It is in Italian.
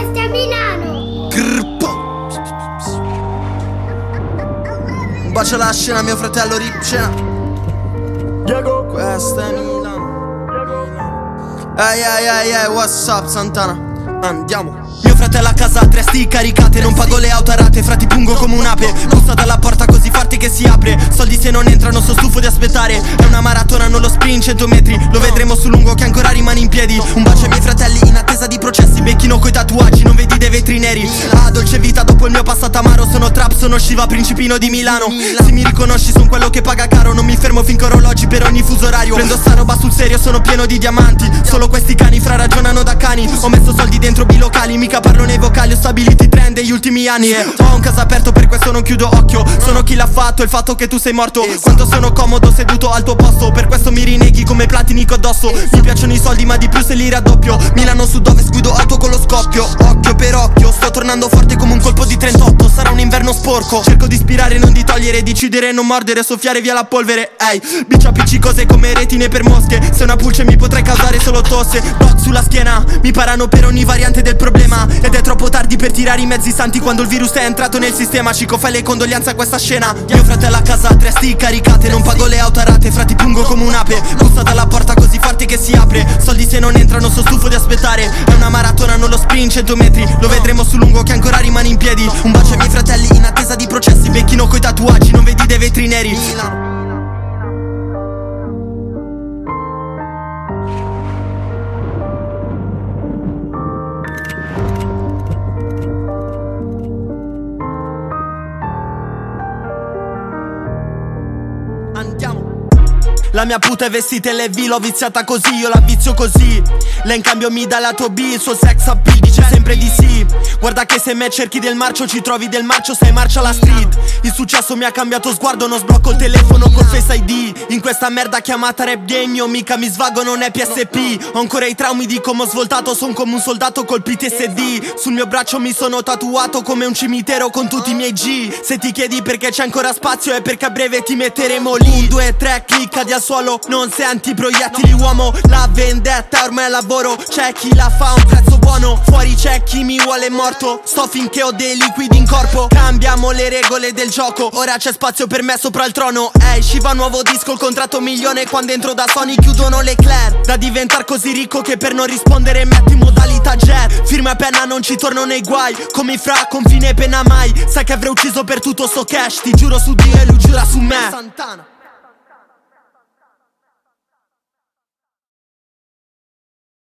Questa è Milano! Grppo. Un bacio alla scena, mio fratello Rip scena. Diego Questa è Milano. Ehi ehi ehi ehi, what's up Santana? Andiamo. Mio fratello a casa ha tre sti caricate Non pago le auto a rate, frati pungo come un'ape Bussa dalla porta così forte che si apre Soldi se non entrano, sto stufo di aspettare È una maratona, non lo sprint 100 metri Lo vedremo sul lungo che ancora rimane in piedi Un bacio il mio passato amaro Sono trap, sono Shiva, principino di Milano. Se mi riconosci sono quello che paga caro Non mi fermo finché orologi per ogni fuso orario. Prendo sta roba sul serio, sono pieno di diamanti. Solo questi cani fra ragionano da cani. Ho messo soldi dentro bilocali, mica parlo nei vocali Ho stabilito i trend degli ultimi anni. E ho un caso aperto, per questo non chiudo occhio. Sono chi l'ha fatto, il fatto che tu sei morto. Quanto sono comodo seduto al tuo posto Per questo mi rineghi come platinico addosso. Mi piacciono i soldi ma di più se li raddoppio. Milano sud dove sguido auto con lo scoppio. Occhio per occhio, sto tornando forte come un colpo di 38 Sarà un inverno sporco. Cerco di ispirare, non di togliere Decidere, non mordere, soffiare via la polvere. Ehi, bitch appiccicose come retine per mosche. Se una pulce mi potrei causare solo tosse Doc sulla schiena, mi parano per ogni variante del problema. Ed è troppo tardi per tirare i mezzi santi Quando il virus è entrato nel sistema. Cico fai le condoglianze a questa scena. Mio fratello a casa, tre sti caricate Non pago le auto a rate, frati pungo come un'ape. Bussa dalla porta così forte che si apre. Soldi se non entrano, sto stufo di aspettare. È una maratona, non lo sprint 100 metri. Lo vedremo sul lungo che ancora rimane in piedi. Un bacio ai miei fratelli in attesa di processi. Becchino coi tatuaggi, non vedi dei vetri neri la mia puta è vestita e le vi, l'ho viziata così, io la vizio così. Lei in cambio mi dà la tua B, il suo sex appeal dice sempre di sì. Guarda che se me cerchi del marcio, ci trovi del marcio, sei marcia la street. Il successo mi ha cambiato sguardo, non sblocco il telefono col Face ID In questa merda chiamata rap degno, mica mi svago, non è PSP Ho ancora i traumi di come ho svoltato, son come un soldato col PTSD Sul mio braccio mi sono tatuato come un cimitero con tutti i miei G. Se ti chiedi perché c'è ancora spazio è perché a breve ti metteremo lì. Un, due, tre, cliccati suolo, non senti proiettili uomo. La vendetta ormai è lavoro, c'è chi la fa a un prezzo buono. Fuori c'è chi mi vuole morto, sto finché ho dei liquidi in corpo. Cambiamo le regole del gioco, ora c'è spazio per me sopra il trono. Ehi, Shiva nuovo disco, il contratto milione. Quando entro da Sony chiudono le Claire Da diventar così ricco che per non rispondere metti modalità jet. Firma e penna non ci torno nei guai. Come fra, confine e penna mai. Sai che avrei ucciso per tutto sto cash. Ti giuro su Dio e lui giura su me. Santana